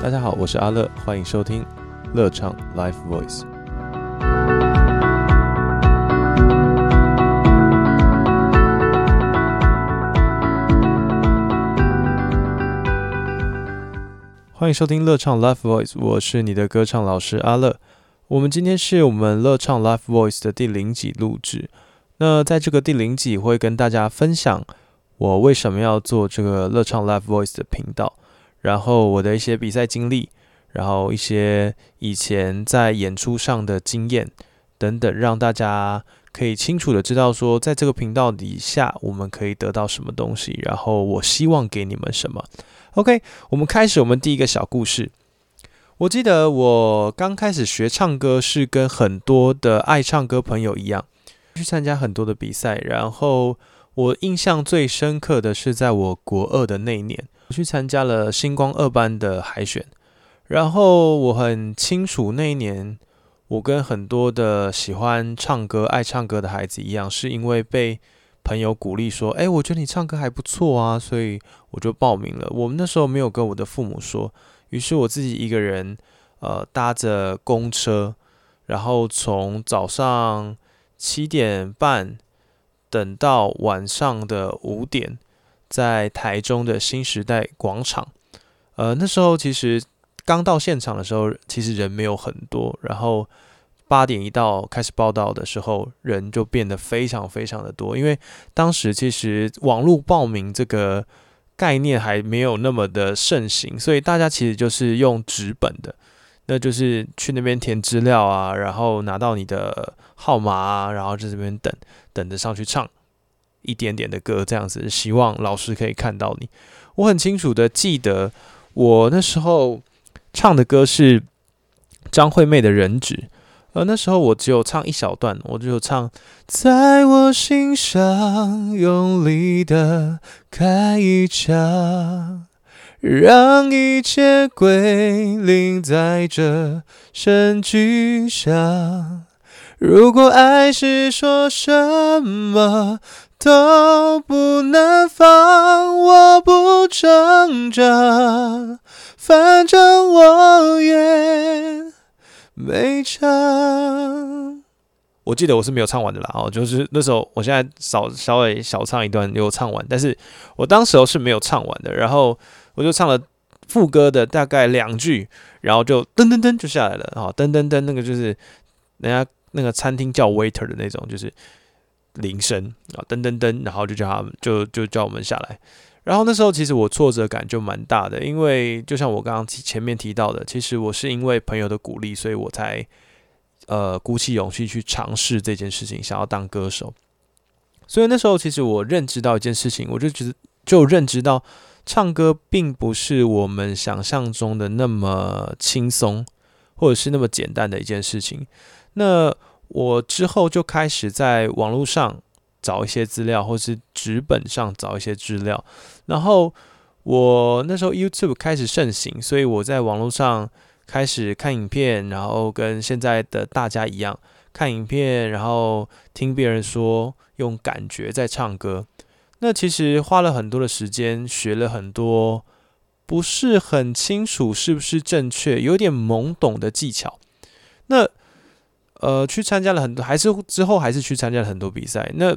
大家好，我是阿乐，欢迎收听乐唱 Live Voice。欢迎收听乐唱 Live Voice，我是你的歌唱老师阿乐。我们今天是我们乐唱 Live Voice 的第零集录制。那在这个第零集，会跟大家分享我为什么要做这个乐唱 Live Voice 的频道，然后我的一些比赛经历，然后一些以前在演出上的经验等等，让大家可以清楚的知道说，在这个频道底下我们可以得到什么东西，然后我希望给你们什么。OK，我们开始我们第一个小故事。我记得我刚开始学唱歌是跟很多的爱唱歌朋友一样，去参加很多的比赛。然后我印象最深刻的是在我国二的那一年，我去参加了星光二班的海选。然后我很清楚那一年，我跟很多的喜欢唱歌、爱唱歌的孩子一样，是因为被。朋友鼓励说：“哎，我觉得你唱歌还不错啊，所以我就报名了。我们那时候没有跟我的父母说，于是我自己一个人，呃，搭着公车，然后从早上七点半等到晚上的五点，在台中的新时代广场。呃，那时候其实刚到现场的时候，其实人没有很多，然后。”八点一到开始报道的时候，人就变得非常非常的多，因为当时其实网络报名这个概念还没有那么的盛行，所以大家其实就是用纸本的，那就是去那边填资料啊，然后拿到你的号码啊，然后在这边等等着上去唱一点点的歌，这样子，希望老师可以看到你。我很清楚的记得，我那时候唱的歌是张惠妹的人质。而那时候我只有唱一小段，我就唱，在我心上用力的开一枪，让一切归零在这声巨响。如果爱是说什么都不能放，我不挣扎，反正我也。没唱，我记得我是没有唱完的啦。哦，就是那时候，我现在少稍微小唱一段，有唱完，但是我当时候是没有唱完的。然后我就唱了副歌的大概两句，然后就噔噔噔就下来了。哦，噔噔噔，那个就是人家那个餐厅叫 waiter 的那种，就是铃声啊，噔噔噔，然后就叫他们，就就叫我们下来。然后那时候其实我挫折感就蛮大的，因为就像我刚刚前面提到的，其实我是因为朋友的鼓励，所以我才呃鼓起勇气去尝试这件事情，想要当歌手。所以那时候其实我认知到一件事情，我就觉得就认知到唱歌并不是我们想象中的那么轻松，或者是那么简单的一件事情。那我之后就开始在网络上。找一些资料，或是纸本上找一些资料。然后我那时候 YouTube 开始盛行，所以我在网络上开始看影片，然后跟现在的大家一样看影片，然后听别人说，用感觉在唱歌。那其实花了很多的时间，学了很多不是很清楚是不是正确，有点懵懂的技巧。那呃，去参加了很多，还是之后还是去参加了很多比赛。那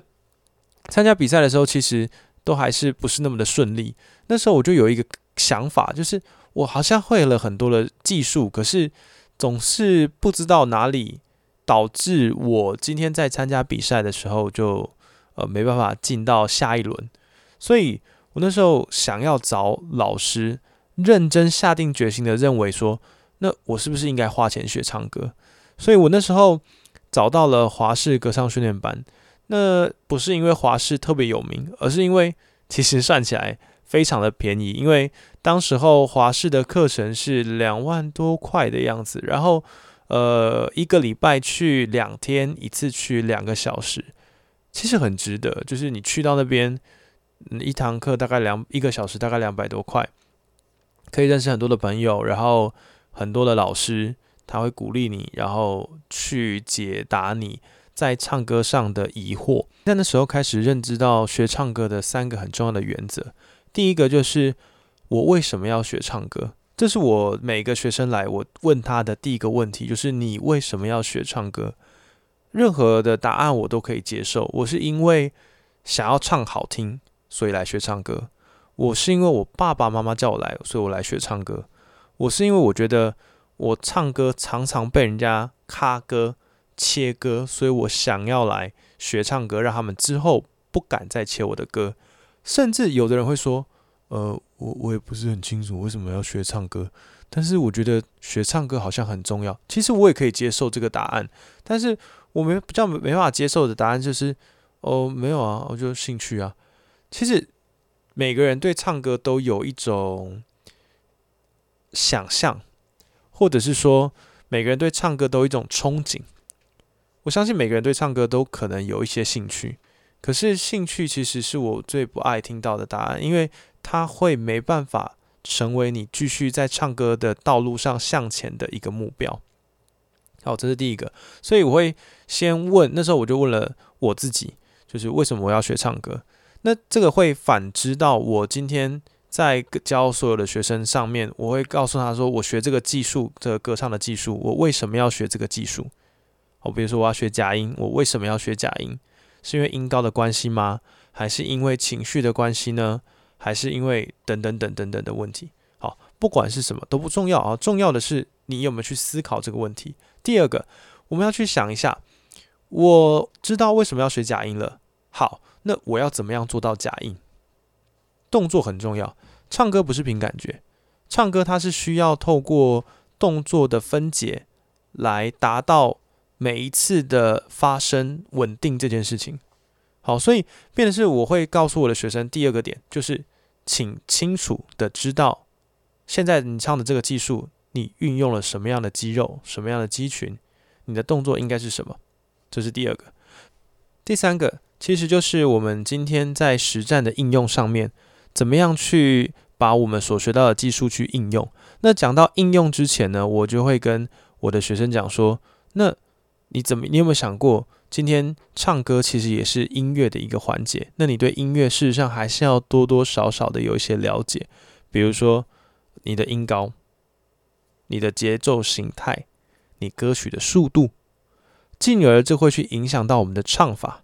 参加比赛的时候，其实都还是不是那么的顺利。那时候我就有一个想法，就是我好像会了很多的技术，可是总是不知道哪里导致我今天在参加比赛的时候就呃没办法进到下一轮。所以我那时候想要找老师，认真下定决心的认为说，那我是不是应该花钱学唱歌？所以我那时候找到了华视歌唱训练班。那不是因为华视特别有名，而是因为其实算起来非常的便宜。因为当时候华视的课程是两万多块的样子，然后呃一个礼拜去两天，一次去两个小时，其实很值得。就是你去到那边一堂课大概两一个小时，大概两百多块，可以认识很多的朋友，然后很多的老师他会鼓励你，然后去解答你。在唱歌上的疑惑，在那时候开始认知到学唱歌的三个很重要的原则。第一个就是我为什么要学唱歌？这是我每个学生来，我问他的第一个问题，就是你为什么要学唱歌？任何的答案我都可以接受。我是因为想要唱好听，所以来学唱歌。我是因为我爸爸妈妈叫我来，所以我来学唱歌。我是因为我觉得我唱歌常常被人家卡歌、切歌，所以我想要来学唱歌，让他们之后不敢再切我的歌。甚至有的人会说：“呃，我我也不是很清楚为什么要学唱歌，但是我觉得学唱歌好像很重要。其实我也可以接受这个答案，但是我没比较没办法接受的答案就是：哦，没有啊，我就兴趣啊。其实。每个人对唱歌都有一种想象，或者是说，每个人对唱歌都有一种憧憬。我相信每个人对唱歌都可能有一些兴趣，可是兴趣其实是我最不爱听到的答案，因为它会没办法成为你继续在唱歌的道路上向前的一个目标。好，这是第一个，所以我会先问，那时候我就问了我自己，就是为什么我要学唱歌？那这个会反知到我今天在教所有的学生上面，我会告诉他说，我学这个技术，这个歌唱的技术，我为什么要学这个技术？我比如说我要学假音，我为什么要学假音？是因为音高的关系吗？还是因为情绪的关系呢？还是因为等等等等等的问题？好，不管是什么都不重要啊，重要的是你有没有去思考这个问题。第二个，我们要去想一下，我知道为什么要学假音了。好。那我要怎么样做到假音？动作很重要。唱歌不是凭感觉，唱歌它是需要透过动作的分解来达到每一次的发声稳定这件事情。好，所以变的是我会告诉我的学生第二个点，就是请清楚的知道，现在你唱的这个技术，你运用了什么样的肌肉、什么样的肌群，你的动作应该是什么？这是第二个。第三个。其实就是我们今天在实战的应用上面，怎么样去把我们所学到的技术去应用？那讲到应用之前呢，我就会跟我的学生讲说：，那你怎么，你有没有想过，今天唱歌其实也是音乐的一个环节？那你对音乐事实上还是要多多少少的有一些了解，比如说你的音高、你的节奏形态、你歌曲的速度，进而这会去影响到我们的唱法。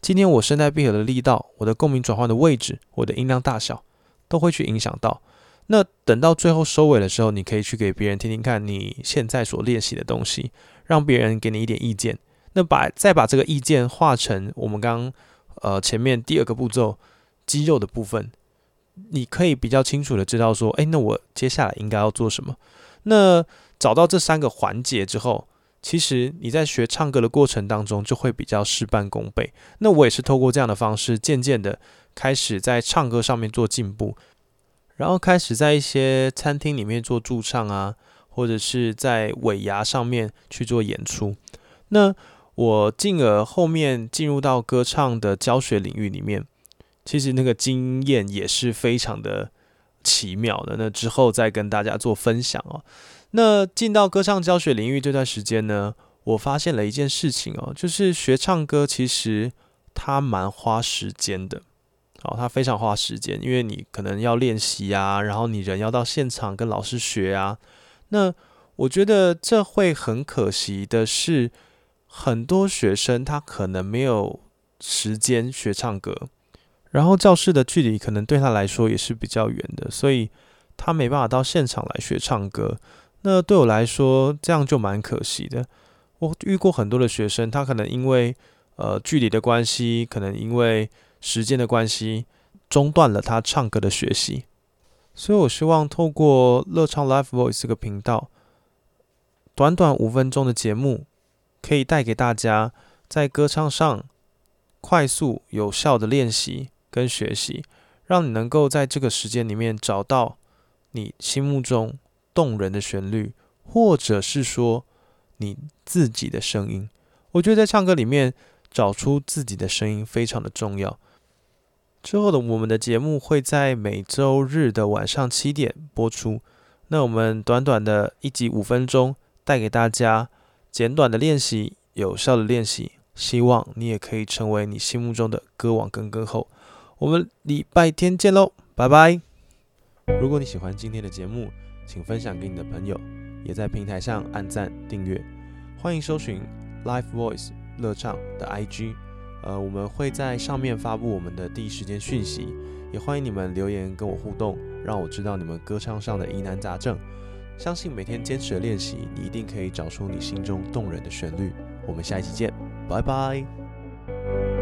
今天我声带闭合的力道，我的共鸣转换的位置，我的音量大小，都会去影响到。那等到最后收尾的时候，你可以去给别人听听看你现在所练习的东西，让别人给你一点意见。那把再把这个意见化成我们刚呃前面第二个步骤肌肉的部分，你可以比较清楚的知道说，哎，那我接下来应该要做什么。那找到这三个环节之后。其实你在学唱歌的过程当中，就会比较事半功倍。那我也是透过这样的方式，渐渐的开始在唱歌上面做进步，然后开始在一些餐厅里面做驻唱啊，或者是在尾牙上面去做演出。那我进而后面进入到歌唱的教学领域里面，其实那个经验也是非常的奇妙的。那之后再跟大家做分享哦。那进到歌唱教学领域这段时间呢，我发现了一件事情哦，就是学唱歌其实它蛮花时间的，哦，它非常花时间，因为你可能要练习啊，然后你人要到现场跟老师学啊。那我觉得这会很可惜的是，很多学生他可能没有时间学唱歌，然后教室的距离可能对他来说也是比较远的，所以他没办法到现场来学唱歌。那对我来说，这样就蛮可惜的。我遇过很多的学生，他可能因为呃距离的关系，可能因为时间的关系，中断了他唱歌的学习。所以我希望透过乐唱 Live Voice 这个频道，短短五分钟的节目，可以带给大家在歌唱上快速有效的练习跟学习，让你能够在这个时间里面找到你心目中。动人的旋律，或者是说你自己的声音，我觉得在唱歌里面找出自己的声音非常的重要。之后的我们的节目会在每周日的晚上七点播出。那我们短短的一集五分钟，带给大家简短的练习，有效的练习。希望你也可以成为你心目中的歌王跟歌后。我们礼拜天见喽，拜拜！如果你喜欢今天的节目，请分享给你的朋友，也在平台上按赞订阅。欢迎搜寻 Live Voice 乐唱的 IG，呃，我们会在上面发布我们的第一时间讯息，也欢迎你们留言跟我互动，让我知道你们歌唱上的疑难杂症。相信每天坚持的练习，你一定可以找出你心中动人的旋律。我们下一期见，拜拜。